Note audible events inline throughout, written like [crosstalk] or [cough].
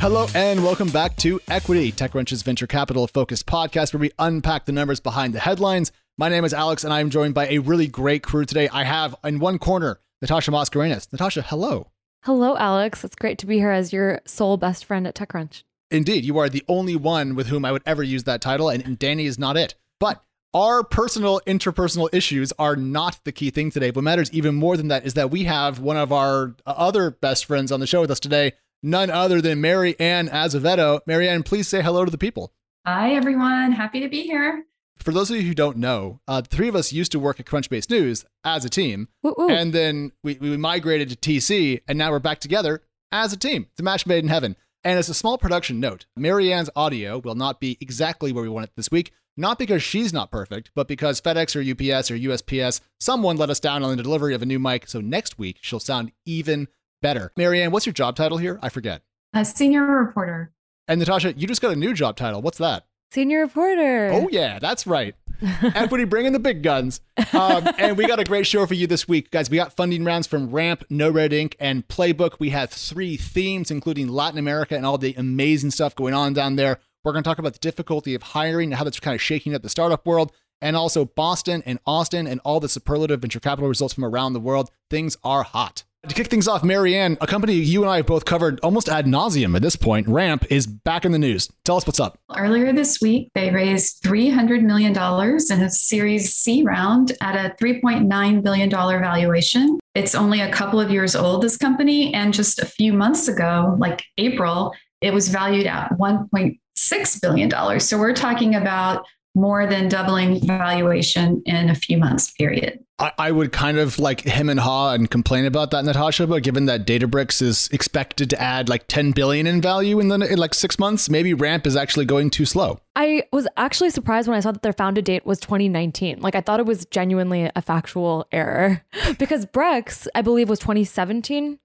Hello and welcome back to Equity, TechCrunch's venture capital focused podcast where we unpack the numbers behind the headlines. My name is Alex and I'm joined by a really great crew today. I have in one corner Natasha Mascarenhas. Natasha, hello. Hello, Alex. It's great to be here as your sole best friend at TechCrunch. Indeed, you are the only one with whom I would ever use that title, and Danny is not it. But our personal interpersonal issues are not the key thing today. What matters even more than that is that we have one of our other best friends on the show with us today, none other than Mary Ann Azevedo. Mary Ann, please say hello to the people. Hi, everyone. Happy to be here. For those of you who don't know, uh, the three of us used to work at Crunchbase News as a team, Woo-woo. and then we, we migrated to TC, and now we're back together as a team. It's a match made in heaven. And as a small production note, Mary Ann's audio will not be exactly where we want it this week, not because she's not perfect, but because FedEx or UPS or USPS, someone let us down on the delivery of a new mic. So next week, she'll sound even better. Mary Ann, what's your job title here? I forget. A senior reporter. And Natasha, you just got a new job title. What's that? Senior reporter. Oh, yeah, that's right. [laughs] Equity bringing the big guns. Um, and we got a great show for you this week, guys. We got funding rounds from Ramp, No Red Ink, and Playbook. We have three themes, including Latin America and all the amazing stuff going on down there. We're going to talk about the difficulty of hiring and how that's kind of shaking up the startup world, and also Boston and Austin and all the superlative venture capital results from around the world. Things are hot. To kick things off, Mary Ann, a company you and I have both covered almost ad nauseum at this point, Ramp, is back in the news. Tell us what's up. Earlier this week, they raised $300 million in a Series C round at a $3.9 billion valuation. It's only a couple of years old, this company. And just a few months ago, like April, it was valued at $1.6 billion. So we're talking about more than doubling valuation in a few months period. I, I would kind of like him and Ha and complain about that, Natasha. But given that Databricks is expected to add like 10 billion in value in the in like six months, maybe Ramp is actually going too slow. I was actually surprised when I saw that their founded date was 2019. Like I thought it was genuinely a factual error [laughs] because Brex, I believe, was 2017.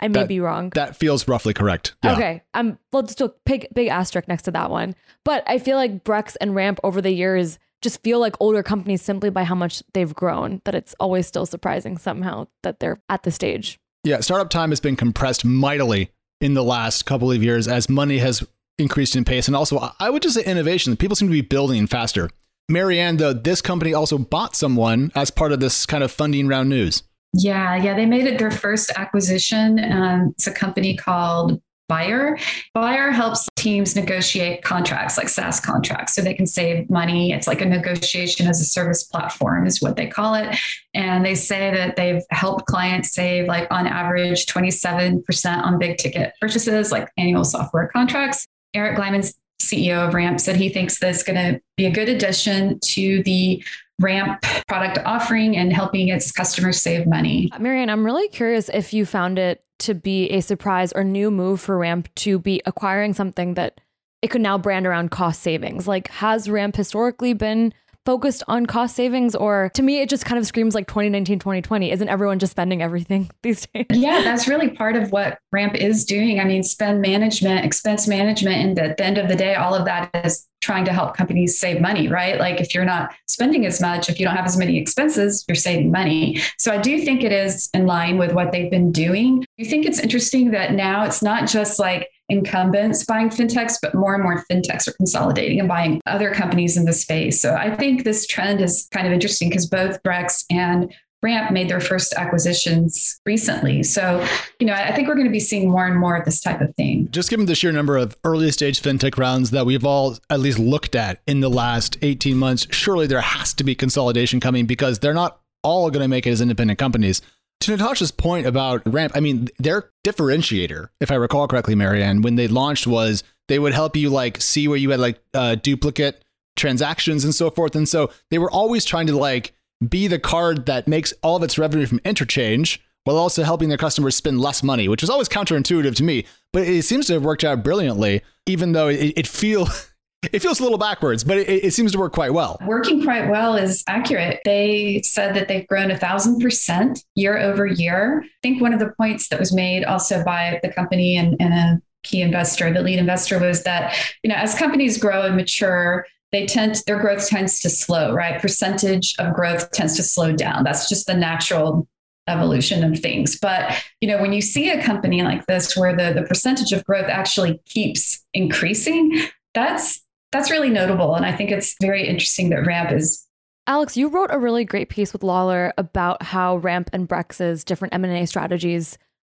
I may That- be wrong. That feels roughly correct. Yeah. Okay, um, well, just a big, big asterisk next to that one. But I feel like Brex and Ramp over the years just feel like older companies simply by how much they've grown. That it's always still surprising somehow that they're at the stage. Yeah, startup time has been compressed mightily in the last couple of years as money has increased in pace. And also, I- I would just say innovation. People seem to be building faster. Mary Ann, though, this company also bought someone as part of this kind of funding round news. Yeah, yeah, they made it their first acquisition. Um, it's a company called Buyer. Buyer helps teams negotiate contracts like SaaS contracts so they can save money. It's like a negotiation as a service platform, is what they call it. And they say that they've helped clients save, like, on average, 27% on big ticket purchases, like annual software contracts. Eric Glyman's CEO of Ramp said he thinks that's going to be a good addition to the Ramp product offering and helping its customers save money. Mary Ann, I'm really curious if you found it to be a surprise or new move for Ramp to be acquiring something that it could now brand around cost savings. Like, has Ramp historically been focused on cost savings? Or to me, it just kind of screams like 2019, 2020. Isn't everyone just spending everything [laughs] these days? Yeah, that's really part of what Ramp is doing. I mean, spend management, expense management, and at the end of the day, all of that is trying to help companies save money, right? Like if you're not spending as much, if you don't have as many expenses, you're saving money. So I do think it is in line with what they've been doing. I think it's interesting that now it's not just like incumbents buying fintechs, but more and more fintechs are consolidating and buying other companies in the space. So I think this trend is kind of interesting because both Brex and Ramp made their first acquisitions recently. So, you know, I think we're going to be seeing more and more of this type of thing. Just given the sheer number of early stage fintech rounds that we've all at least looked at in the last 18 months, surely there has to be consolidation coming because they're not all going to make it as independent companies. To Natasha's point about Ramp, I mean, their differentiator, if I recall correctly, Mary Ann, when they launched was they would help you like see where you had like uh, duplicate transactions and so forth. And so they were always trying to like be the card that makes all of its revenue from interchange while also helping their customers spend less money, which was always counterintuitive to me. But it seems to have worked out brilliantly, even though it, it feel [laughs] it feels a little backwards, but it, it seems to work quite well. Working quite well is accurate. They said that they've grown a thousand percent year over year. I think one of the points that was made also by the company and, and a key investor, the lead investor, was that you know as companies grow and mature, they tend their growth tends to slow. Right, percentage of growth tends to slow down. That's just the natural evolution of things. But you know, when you see a company like this where the, the percentage of growth actually keeps increasing, that's that's really notable. And I think it's very interesting that Ramp is Alex, you wrote a really great piece with Lawler about how Ramp and Brex's different M&A strategies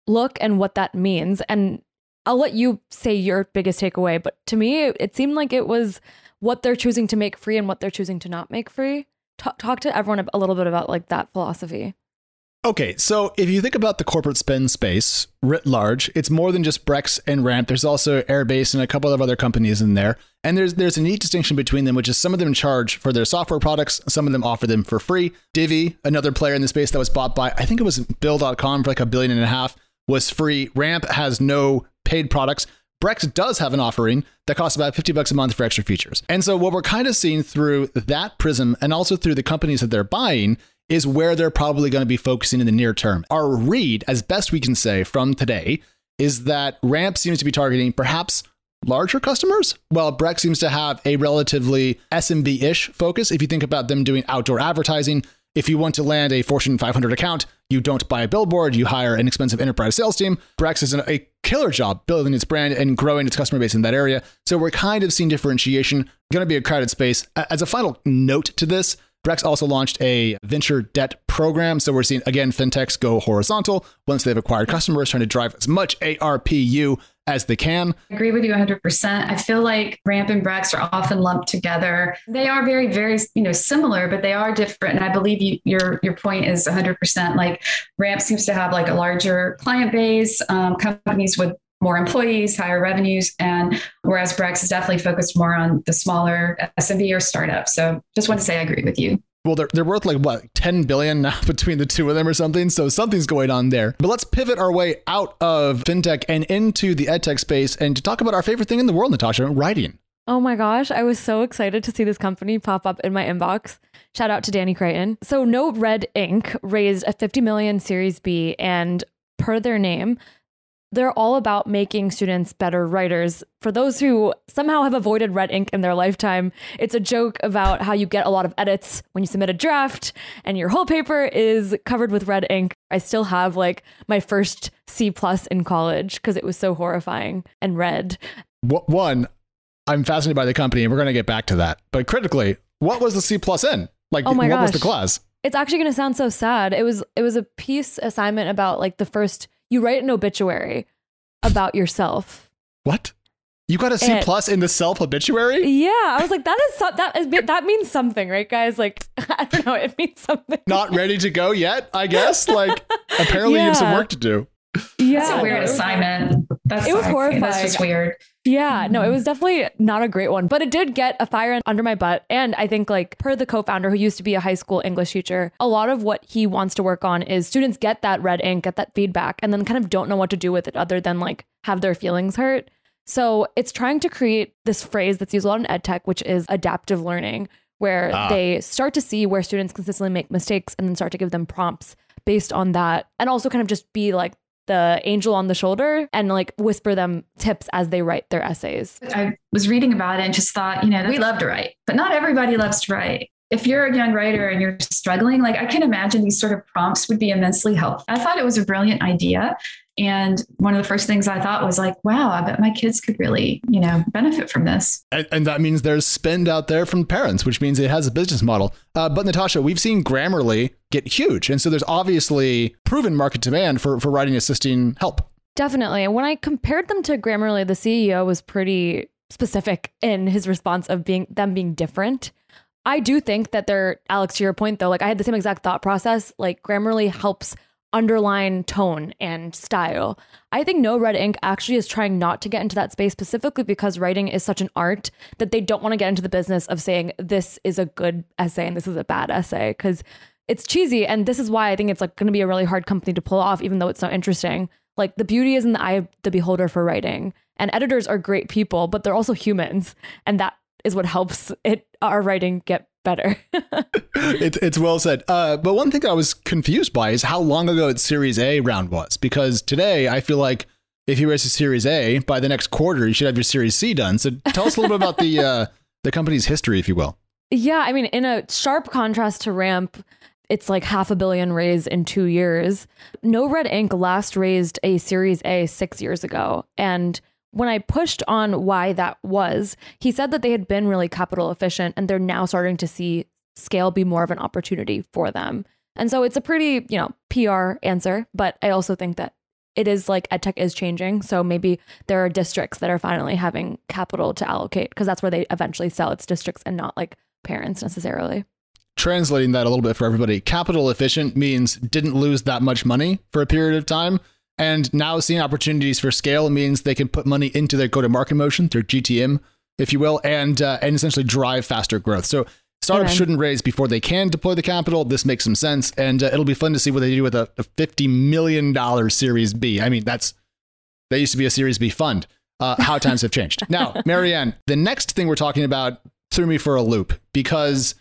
look and what that means. And I'll let you say your biggest takeaway, but to me, it seemed like it was what they're choosing to make free and what they're choosing to not make free. Talk, talk to everyone a little bit about like that philosophy. Okay, so if you think about the corporate spend space writ large, it's more than just Brex and Ramp. There's also Airbase and a couple of other companies in there. And there's there's a neat distinction between them, which is some of them charge for their software products, some of them offer them for free. Divvy, another player in the space that was bought by, I think it was Bill.com for like a billion and a half, was free. Ramp has no paid products. Brex does have an offering that costs about 50 bucks a month for extra features. And so what we're kind of seeing through that prism and also through the companies that they're buying is where they're probably going to be focusing in the near term. Our read, as best we can say from today, is that Ramp seems to be targeting perhaps larger customers, while Brex seems to have a relatively SMB ish focus. If you think about them doing outdoor advertising, if you want to land a Fortune 500 account, you don't buy a billboard, you hire an expensive enterprise sales team. Brex is a killer job building its brand and growing its customer base in that area. So we're kind of seeing differentiation. Going to be a crowded space. As a final note to this, Brex also launched a venture debt program. So we're seeing, again, fintechs go horizontal once they've acquired customers, trying to drive as much ARPU as they can. I agree with you 100%. I feel like Ramp and Brex are often lumped together. They are very, very, you know, similar, but they are different. And I believe you, your your point is 100%. Like Ramp seems to have like a larger client base, um, companies with more employees, higher revenues, and whereas Brex is definitely focused more on the smaller SMB or startup. So just want to say I agree with you. Well, they're, they're worth like what, 10 billion now [laughs] between the two of them or something. So something's going on there. But let's pivot our way out of fintech and into the edtech space and to talk about our favorite thing in the world, Natasha, writing. Oh my gosh, I was so excited to see this company pop up in my inbox. Shout out to Danny Crichton. So No Red Ink. raised a 50 million Series B and per their name, they're all about making students better writers. For those who somehow have avoided red ink in their lifetime, it's a joke about how you get a lot of edits when you submit a draft and your whole paper is covered with red ink. I still have like my first C plus in college because it was so horrifying and red. One, I'm fascinated by the company and we're going to get back to that. But critically, what was the C plus in? Like, oh my what gosh. was the class? It's actually going to sound so sad. It was it was a piece assignment about like the first you write an obituary about yourself. What? You got a C plus in the self obituary? Yeah, I was like, that is so, that is that means something, right, guys? Like, [laughs] I don't know, it means something. Not ready to go yet, I guess. Like, [laughs] apparently yeah. you have some work to do. Yeah, that's a weird assignment. That's it was horrifying. That's just weird. Yeah, no, it was definitely not a great one, but it did get a fire under my butt. And I think, like, per the co founder who used to be a high school English teacher, a lot of what he wants to work on is students get that red ink, get that feedback, and then kind of don't know what to do with it other than like have their feelings hurt. So it's trying to create this phrase that's used a lot in ed tech, which is adaptive learning, where ah. they start to see where students consistently make mistakes and then start to give them prompts based on that. And also kind of just be like the angel on the shoulder and like whisper them tips as they write their essays. I was reading about it and just thought, you know, we love to write, but not everybody loves to write. If you're a young writer and you're struggling, like I can imagine these sort of prompts would be immensely helpful. I thought it was a brilliant idea. And one of the first things I thought was like, wow, I bet my kids could really, you know, benefit from this. And, and that means there's spend out there from parents, which means it has a business model. Uh, but Natasha, we've seen Grammarly get huge. And so there's obviously proven market demand for, for writing assisting help. Definitely. And when I compared them to Grammarly, the CEO was pretty specific in his response of being them being different. I do think that they're Alex to your point though, like I had the same exact thought process. Like Grammarly helps underline tone and style. I think No Red Ink actually is trying not to get into that space specifically because writing is such an art that they don't want to get into the business of saying this is a good essay and this is a bad essay because it's cheesy and this is why I think it's like going to be a really hard company to pull off even though it's so interesting. Like the beauty is in the eye of the beholder for writing. And editors are great people, but they're also humans and that is what helps it our writing get better. [laughs] it's it's well said. Uh, but one thing I was confused by is how long ago its Series A round was. Because today I feel like if you raise a Series A by the next quarter, you should have your Series C done. So tell us a little bit about the [laughs] uh, the company's history, if you will. Yeah, I mean, in a sharp contrast to Ramp, it's like half a billion raised in two years. No Red Ink last raised a Series A six years ago. And when I pushed on why that was, he said that they had been really capital efficient and they're now starting to see scale be more of an opportunity for them. And so it's a pretty, you know, PR answer, but I also think that it is like edtech is changing. So maybe there are districts that are finally having capital to allocate because that's where they eventually sell its districts and not like parents necessarily translating that a little bit for everybody, capital efficient means didn't lose that much money for a period of time. And now seeing opportunities for scale means they can put money into their go to market motion, their GTM, if you will, and uh, and essentially drive faster growth. So startups shouldn't raise before they can deploy the capital. This makes some sense, and uh, it'll be fun to see what they do with a, a fifty million dollar Series B. I mean, that's that used to be a Series B fund. Uh, how [laughs] times have changed. Now, Mary Ann, the next thing we're talking about threw me for a loop because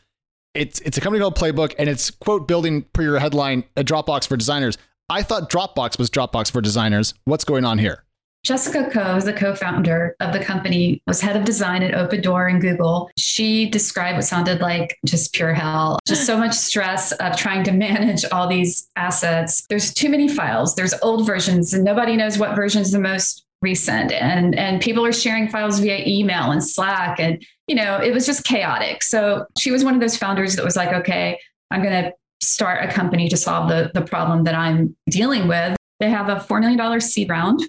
it's it's a company called Playbook, and it's quote building per your headline a Dropbox for designers. I thought Dropbox was Dropbox for designers. What's going on here? Jessica Ko is the co-founder of the company, was head of design at Opendoor and Google. She described what sounded like just pure hell, just so much stress of trying to manage all these assets. There's too many files. There's old versions, and nobody knows what version is the most recent. And and people are sharing files via email and Slack, and you know, it was just chaotic. So she was one of those founders that was like, okay, I'm going to start a company to solve the, the problem that I'm dealing with. They have a $4 million seed round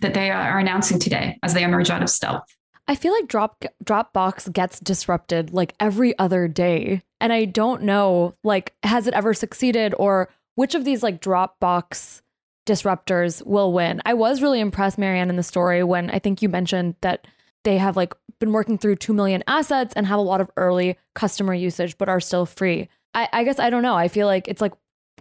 that they are announcing today as they emerge out of stealth. I feel like Drop Dropbox gets disrupted like every other day. And I don't know, like, has it ever succeeded or which of these like Dropbox disruptors will win? I was really impressed, Mary Ann, in the story when I think you mentioned that they have like been working through 2 million assets and have a lot of early customer usage, but are still free. I, I guess I don't know. I feel like it's like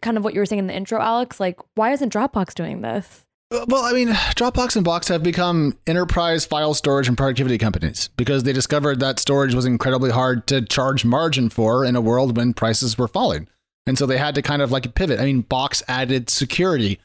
kind of what you were saying in the intro, Alex. Like, why isn't Dropbox doing this? Uh, well, I mean, Dropbox and Box have become enterprise file storage and productivity companies because they discovered that storage was incredibly hard to charge margin for in a world when prices were falling. And so they had to kind of like pivot. I mean, Box added security,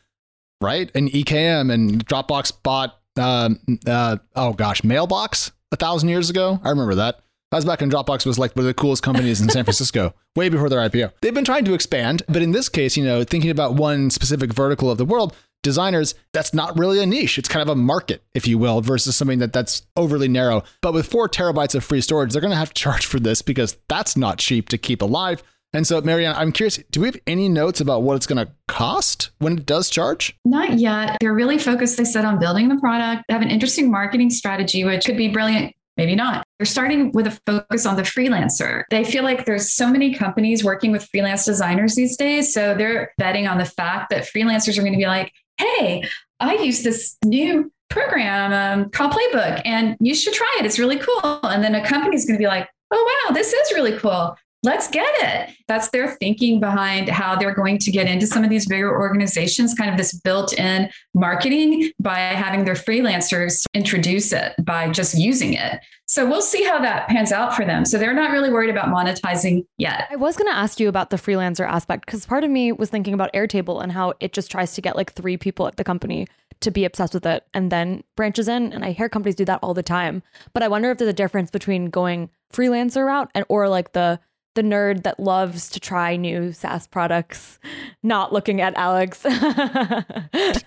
right? And EKM and Dropbox bought uh, uh, oh gosh, Mailbox a thousand years ago. I remember that. That was back when Dropbox was like one of the coolest companies in San [laughs] Francisco, way before their IPO. They've been trying to expand, but in this case, you know, thinking about one specific vertical of the world, designers, that's not really a niche. It's kind of a market, if you will, versus something that that's overly narrow. But with four terabytes of free storage, they're going to have to charge for this because that's not cheap to keep alive. And so, Mary Ann, I'm curious, do we have any notes about what it's going to cost when it does charge? Not yet. They're really focused, they said, on building the product. They have an interesting marketing strategy, which could be brilliant, maybe not. They're starting with a focus on the freelancer. They feel like there's so many companies working with freelance designers these days. So they're betting on the fact that freelancers are going to be like, hey, I use this new program um, called Playbook and you should try it. It's really cool. And then a company is going to be like, oh, wow, this is really cool let's get it. That's their thinking behind how they're going to get into some of these bigger organizations, kind of this built in marketing by having their freelancers introduce it by just using it. So we'll see how that pans out for them. So they're not really worried about monetizing yet. I was going to ask you about the freelancer aspect because part of me was thinking about Airtable and how it just tries to get like three people at the company to be obsessed with it and then branches in. And I hear companies do that all the time. But I wonder if there's a difference between going freelancer route and or like the the nerd that loves to try new SaaS products, not looking at Alex. [laughs]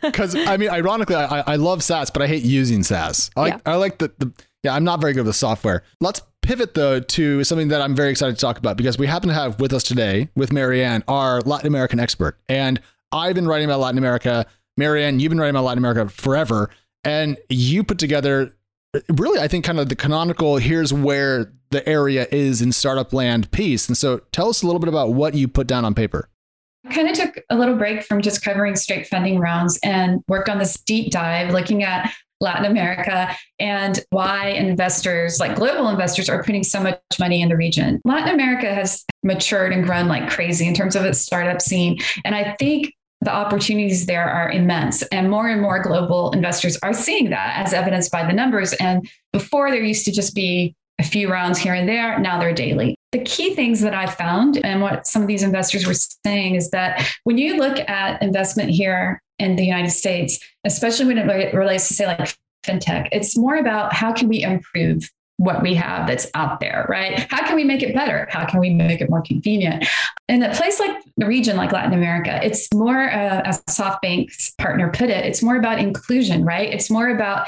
Because I mean, ironically, I, I love SaaS, but I hate using SaaS. I like yeah. I like the, the yeah. I'm not very good with software. Let's pivot though to something that I'm very excited to talk about because we happen to have with us today with Mary Ann, our Latin American expert, and I've been writing about Latin America. Mary Ann, you've been writing about Latin America forever, and you put together really, I think, kind of the canonical here's where the area is in startup land piece. And so tell us a little bit about what you put down on paper. I kind of took a little break from just covering straight funding rounds and worked on this deep dive looking at Latin America and why investors, like global investors, are putting so much money in the region. Latin America has matured and grown like crazy in terms of its startup scene. And I think the opportunities there are immense. And more and more global investors are seeing that as evidenced by the numbers. And before there used to just be a few rounds here and there, now they're daily. The key things that I found and what some of these investors were saying is that when you look at investment here in the United States, especially when it relates to, say, like fintech, it's more about how can we improve what we have that's out there, right? How can we make it better? How can we make it more convenient? In a place like the region, like Latin America, it's more, uh, as SoftBank's partner put it, it's more about inclusion, right? It's more about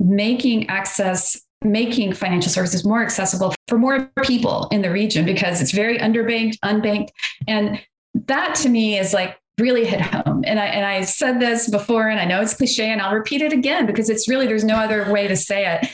making access making financial services more accessible for more people in the region because it's very underbanked, unbanked. And that to me is like really hit home. And I and I said this before, and I know it's cliche, and I'll repeat it again because it's really there's no other way to say it.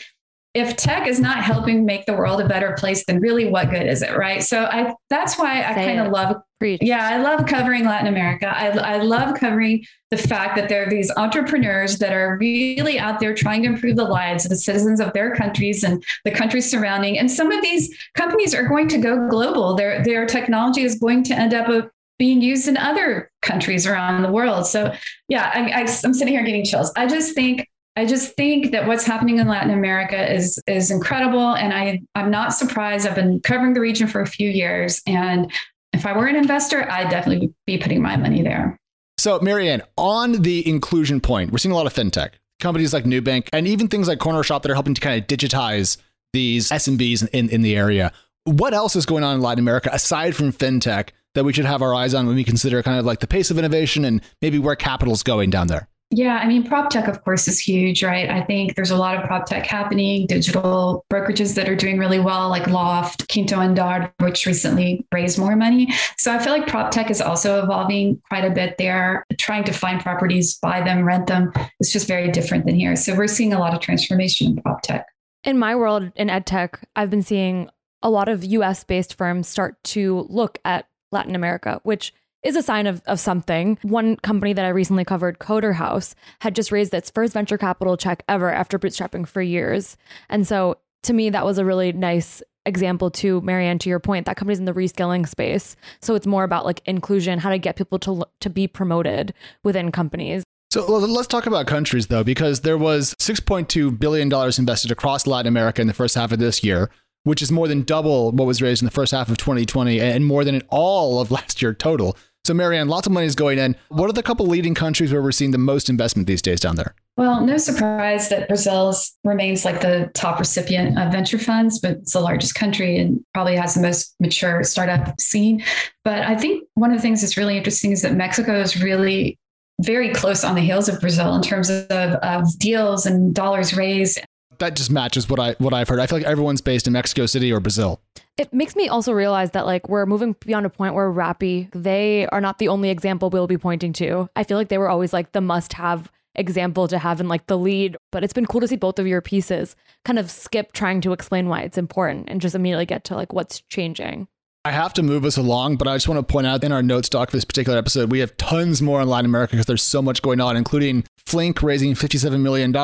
If tech is not helping make the world a better place, then really what good is it, right? So I that's why I kind of love Preach. yeah, I love covering Latin America. I, I love covering the fact that there are these entrepreneurs that are really out there trying to improve the lives of the citizens of their countries and the countries surrounding. And some of these companies are going to go global. Their their technology is going to end up uh, being used in other countries around the world. So yeah, I, I, I'm sitting here getting chills. I just think I just think that what's happening in Latin America is is incredible, and I I'm not surprised. I've been covering the region for a few years, and if I were an investor, I'd definitely be putting my money there. So, Mary Ann, on the inclusion point, we're seeing a lot of fintech companies like Nubank and even things like Cornershop that are helping to kind of digitize these SMBs in, in the area. What else is going on in Latin America aside from fintech that we should have our eyes on when we consider kind of like the pace of innovation and maybe where capital's going down there? Yeah, I mean, prop tech, of course, is huge, right? I think there's a lot of prop tech happening, digital brokerages that are doing really well, like Loft, QuintoAndar, which recently raised more money. So I feel like prop tech is also evolving quite a bit there, trying to find properties, buy them, rent them. It's just very different than here. So we're seeing a lot of transformation in prop tech. In my world, in ed tech, I've been seeing a lot of US based firms start to look at Latin America, which is a sign of, of something. One company that I recently covered, Coderhouse, had just raised its first venture capital check ever after bootstrapping for years. And so to me, that was a really nice example to Mary Ann, to your point, that company's in the reskilling space. So it's more about like inclusion, how to get people to to be promoted within companies. So let's talk about countries though, because there was $6.2 billion invested across Latin America in the first half of this year, which is more than double what was raised in the first half of 2020 and more than all of [laughs] last year total. So, Mary Ann, lots of money is going in. What are the couple leading countries where we're seeing the most investment these days down there? Well, no surprise that Brazil remains like the top recipient of venture funds, but it's the largest country and probably has the most mature startup scene. But I think one of the things that's really interesting is that Mexico is really very close on the heels of Brazil in terms of, of deals and dollars raised that just matches what I what I've heard. I feel like everyone's based in Mexico City or Brazil. It makes me also realize that like we're moving beyond a point where Rappi, they are not the only example we'll be pointing to. I feel like they were always like the must-have example to have in like the lead, but it's been cool to see both of your pieces kind of skip trying to explain why it's important and just immediately get to like what's changing. I have to move us along, but I just want to point out in our notes doc for this particular episode, we have tons more in Latin America because there's so much going on, including Flink raising $57 million,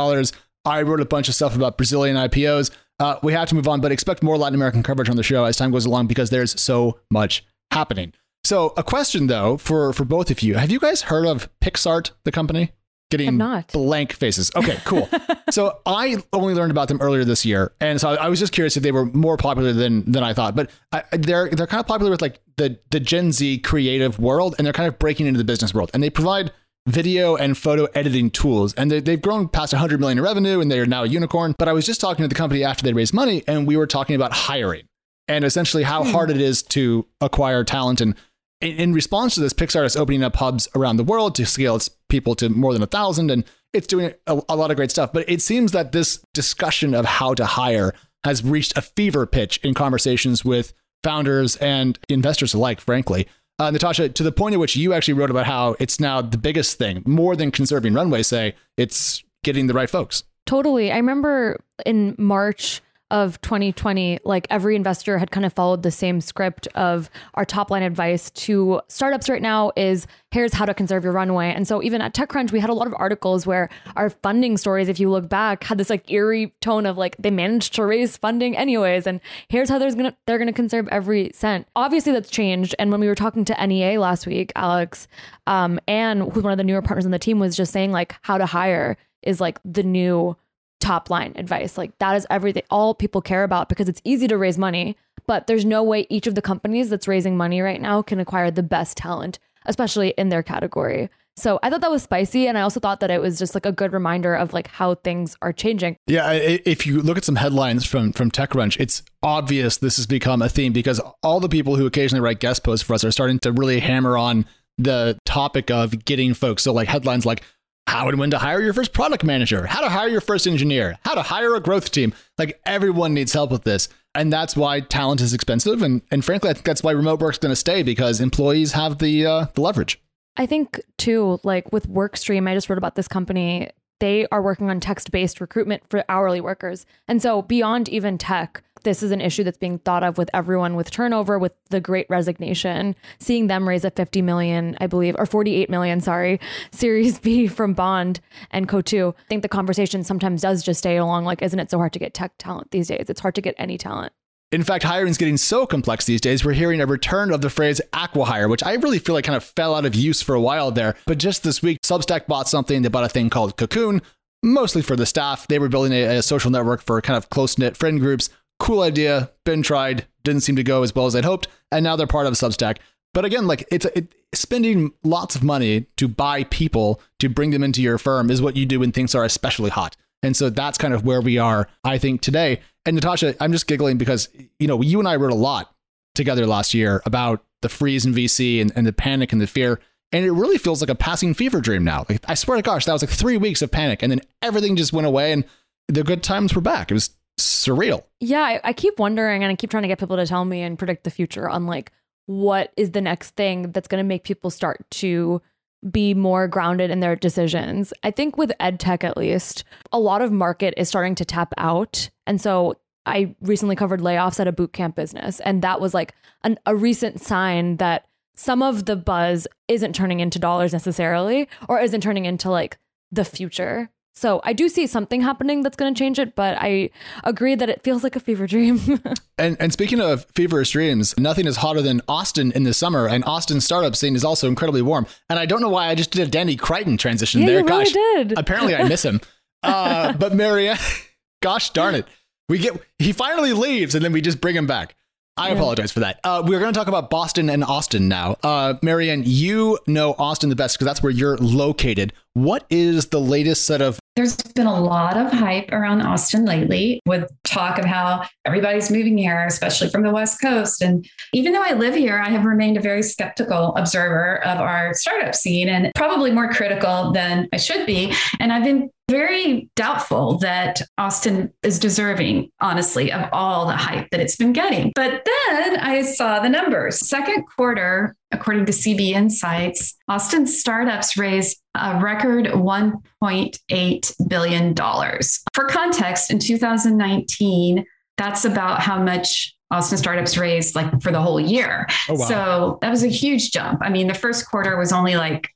I wrote a bunch of stuff about Brazilian IPOs. Uh, we have to move on, but expect more Latin American coverage on the show as time goes along because there's so much happening. So, a question though for for both of you: Have you guys heard of Picsart, the company? Getting not. blank faces. Okay, cool. [laughs] so I only learned about them earlier this year, and so I was just curious if they were more popular than than I thought. But I, they're they're kind of popular with like the the Gen Z creative world, and they're kind of breaking into the business world, and they provide video and photo editing tools. And they, have grown past 100 million in revenue and they're now a unicorn. But I was just talking to the company after they raised money and we were talking about hiring and essentially how hmm. hard it is to acquire talent. And in, in response to this, Picsart is opening up hubs around the world to scale its people to more than a thousand. And it's doing a, a lot of great stuff. But it seems that this discussion of how to hire has reached a fever pitch in conversations with founders and investors alike, frankly. Uh, Natasha, to the point at which you actually wrote about how it's now the biggest thing, more than conserving runway, say it's getting the right folks. Totally. I remember in March, of 2020, like every investor had kind of followed the same script of our top line advice to startups right now is here's how to conserve your runway. And so even at TechCrunch, we had a lot of articles where our funding stories, if you look back, had this like eerie tone of like they managed to raise funding anyways, and here's how there's gonna they're gonna conserve every cent. Obviously, that's changed. And when we were talking to NEA last week, Alex, um, and who's one of the newer partners on the team, was just saying like how to hire is like the new top line advice. Like that is everything all people care about because it's easy to raise money, but there's no way each of the companies that's raising money right now can acquire the best talent, especially in their category. So I thought that was spicy. And I also thought that it was just like a good reminder of like how things are changing. Yeah. If you look at some headlines from, from TechCrunch, it's obvious this has become a theme because all the people who occasionally write guest posts for us are starting to really hammer on the topic of getting folks. So like headlines like how and when to hire your first product manager, how to hire your first engineer, how to hire a growth team. Like everyone needs help with this. And that's why talent is expensive. And, and frankly, I think that's why remote work's going to stay because employees have the, uh, the leverage. I think too, like with Workstream, I just wrote about this company. They are working on text based recruitment for hourly workers. And so beyond even tech, this is an issue that's being thought of with everyone with turnover, with the great resignation, seeing them raise a 50 million, I believe, or 48 million, sorry, [laughs] Series B from Bond and Coatue. I think the conversation sometimes does just stay along like, isn't it so hard to get tech talent these days? It's hard to get any talent. In fact, hiring is getting so complex these days, we're hearing a return of the phrase acqui-hire, which I really feel like kind of fell out of use for a while there. But just this week, Substack bought something. They bought a thing called Cocoon, mostly for the staff. They were building a, a social network for kind of close knit friend groups cool idea, been tried, didn't seem to go as well as I'd hoped, and now they're part of Substack. But again, like it's it, spending lots of money to buy people to bring them into your firm is what you do when things are especially hot. And so that's kind of where we are, I think, today. And Natasha, I'm just giggling because you know you and I wrote a lot together last year about the freeze in VC and, and the panic and the fear. And it really feels like a passing fever dream now. Like I swear to gosh, that was like three weeks of panic, and then everything just went away, and the good times were back. It was surreal. Yeah, I, I keep wondering and I keep trying to get people to tell me and predict the future on like what is the next thing that's going to make people start to be more grounded in their decisions. I think with ed tech at least, a lot of market is starting to tap out. And so I recently covered layoffs at a boot camp business and that was like an, a recent sign that some of the buzz isn't turning into dollars necessarily or isn't turning into like the future. So I do see something happening that's going to change it, but I agree that it feels like a fever dream. [laughs] and and speaking of feverish dreams, nothing is hotter than Austin in the summer, and Austin's startup scene is also incredibly warm. And I don't know why I just did a Danny Crichton transition yeah, there. You gosh, really did. apparently I miss him. [laughs] Uh, but Mary Ann, gosh darn it, we get he finally leaves, and then we just bring him back. I apologize for that. Uh, we're going to talk about Boston and Austin now. Uh, Mary Ann, you know Austin the best because that's where you're located. What is the latest set of there's been a lot of hype around Austin lately with talk of how everybody's moving here, especially from the West Coast. And even though I live here, I have remained a very skeptical observer of our startup scene and probably more critical than I should be. And I've been very doubtful that Austin is deserving, honestly, of all the hype that it's been getting. But then I saw the numbers. Second quarter, according to CB Insights, Austin startups raised a record $1.8 billion. For context, in 2019, that's about how much Austin startups raised like for the whole year. Oh, wow. So that was a huge jump. I mean, the first quarter was only like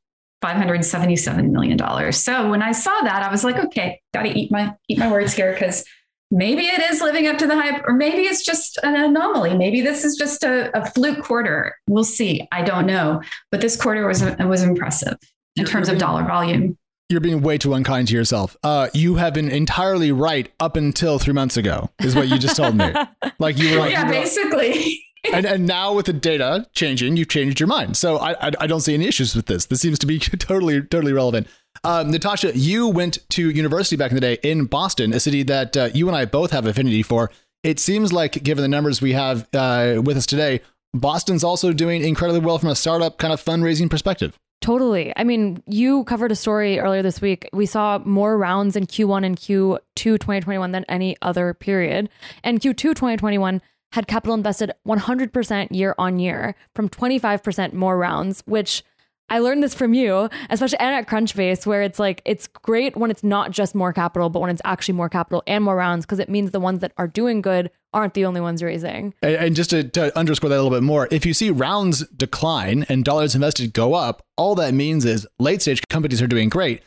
$577 million. So when I saw that, I was like, okay, got to eat my eat my words here because maybe it is living up to the hype, or maybe it's just an anomaly. Maybe this is just a, a fluke quarter. We'll see. I don't know, but this quarter was was impressive in terms of dollar volume. You're being way too unkind to yourself. Uh, you have been entirely right up until three months ago, is what you just told me. [laughs] Like you were, like, yeah, you were, basically. [laughs] and, and now with the data changing, you've changed your mind. So I, I, I don't see any issues with this. This seems to be [laughs] totally totally relevant. Um, Natasha, you went to university back in the day in Boston, a city that uh, you and I both have affinity for. It seems like, given the numbers we have uh, with us today, Boston's also doing incredibly well from a startup kind of fundraising perspective. Totally. I mean, you covered a story earlier this week. We saw more rounds in Q1 and Q2 2021 than any other period. And Q2 2021 had capital invested 100% year on year from 25% more rounds, which I learned this from you, especially and at Crunchbase, where it's like it's great when it's not just more capital, but when it's actually more capital and more rounds, because it means the ones that are doing good aren't the only ones raising. And, just to, to, underscore that a little bit more, if you see rounds decline and dollars invested go up, all that means is late stage companies are doing great.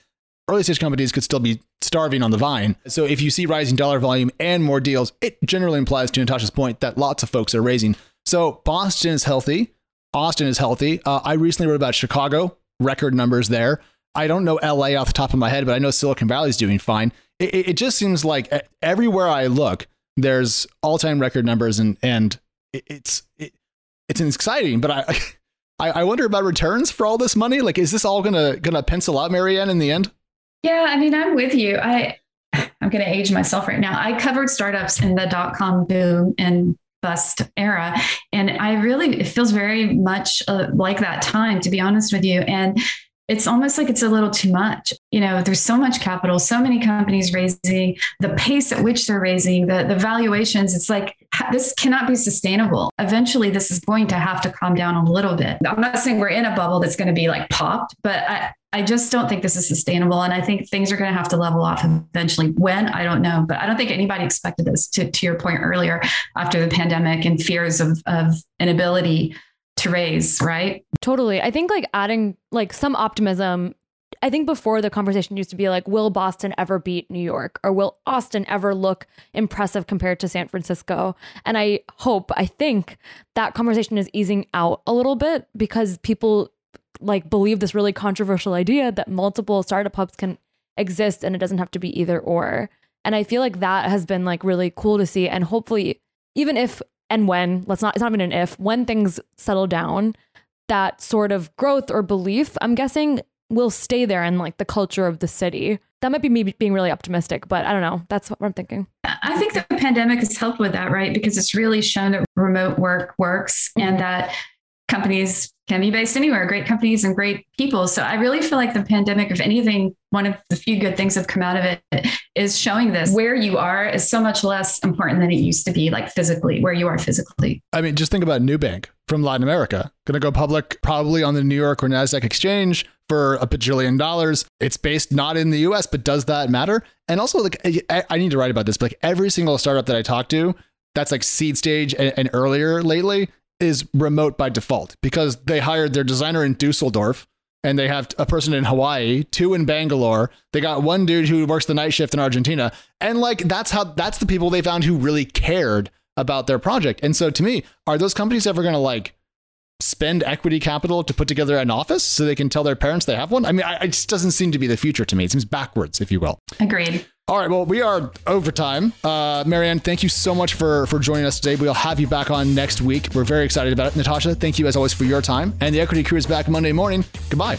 Early stage companies could still be starving on the vine. So if you see rising dollar volume and more deals, it generally implies, to Natasha's point, that lots of folks are raising. So Boston is healthy. Austin is healthy. Uh, I recently wrote about Chicago, record numbers there. I don't know LA off the top of my head, but I know Silicon Valley is doing fine. It, it, just seems like everywhere I look, there's all time record numbers, and and it's it, it's exciting. But I [laughs] I, I wonder about returns for all this money. Like, is this all gonna gonna pencil out, Mary Ann, in the end? Yeah, I mean, I'm with you. I I'm going to age myself right now. I covered startups in the dot com boom and bust era, and I really it feels very much uh, like that time, to be honest with you. And it's almost like it's a little too much. You know, there's so much capital, so many companies raising, the pace at which they're raising, the, the valuations. It's like this cannot be sustainable. Eventually, this is going to have to calm down a little bit. I'm not saying we're in a bubble that's going to be like popped, but I, I just don't think this is sustainable. And I think things are going to have to level off eventually. When, I don't know. But I don't think anybody expected this, to, to your point earlier, after the pandemic and fears of, of inability to raise, right? Totally. I think like adding like some optimism. I think before the conversation used to be like, will Boston ever beat New York? Or will Austin ever look impressive compared to San Francisco? And I hope, I think that conversation is easing out a little bit because people like believe this really controversial idea that multiple startup hubs can exist and it doesn't have to be either or. And I feel like that has been like really cool to see. And hopefully, even if and when, let's not, it's not even an if, when things settle down, that sort of growth or belief, I'm guessing, will stay there in like the culture of the city. That might be me being really optimistic, but I don't know. That's what I'm thinking. I think the pandemic has helped with that, right? Because it's really shown that remote work works and that companies can be based anywhere, great companies and great people. So I really feel like the pandemic, if anything, one of the few good things that have come out of it is showing this where you are is so much less important than it used to be, like physically, where you are physically. I mean, just think about Nubank from Latin America, going to go public probably on the New York or NASDAQ exchange for a bajillion dollars. It's based not in the US, but does that matter? And also, like, I need to write about this, but like every single startup that I talk to, that's like seed stage and, and earlier lately is remote by default because they hired their designer in Dusseldorf and they have a person in Hawaii, two in Bangalore. They got one dude who works the night shift in Argentina. And like that's how that's the people they found who really cared about their project. And so to me, are those companies ever going to like spend equity capital to put together an office so they can tell their parents they have one? I mean, I, it just doesn't seem to be the future to me. It seems backwards, if you will. Agreed. All right. Well, we are over time. Uh, Mary Ann, thank you so much for for joining us today. We'll have you back on next week. We're very excited about it. Natasha, thank you as always for your time. And the Equity Crew is back Monday morning. Goodbye.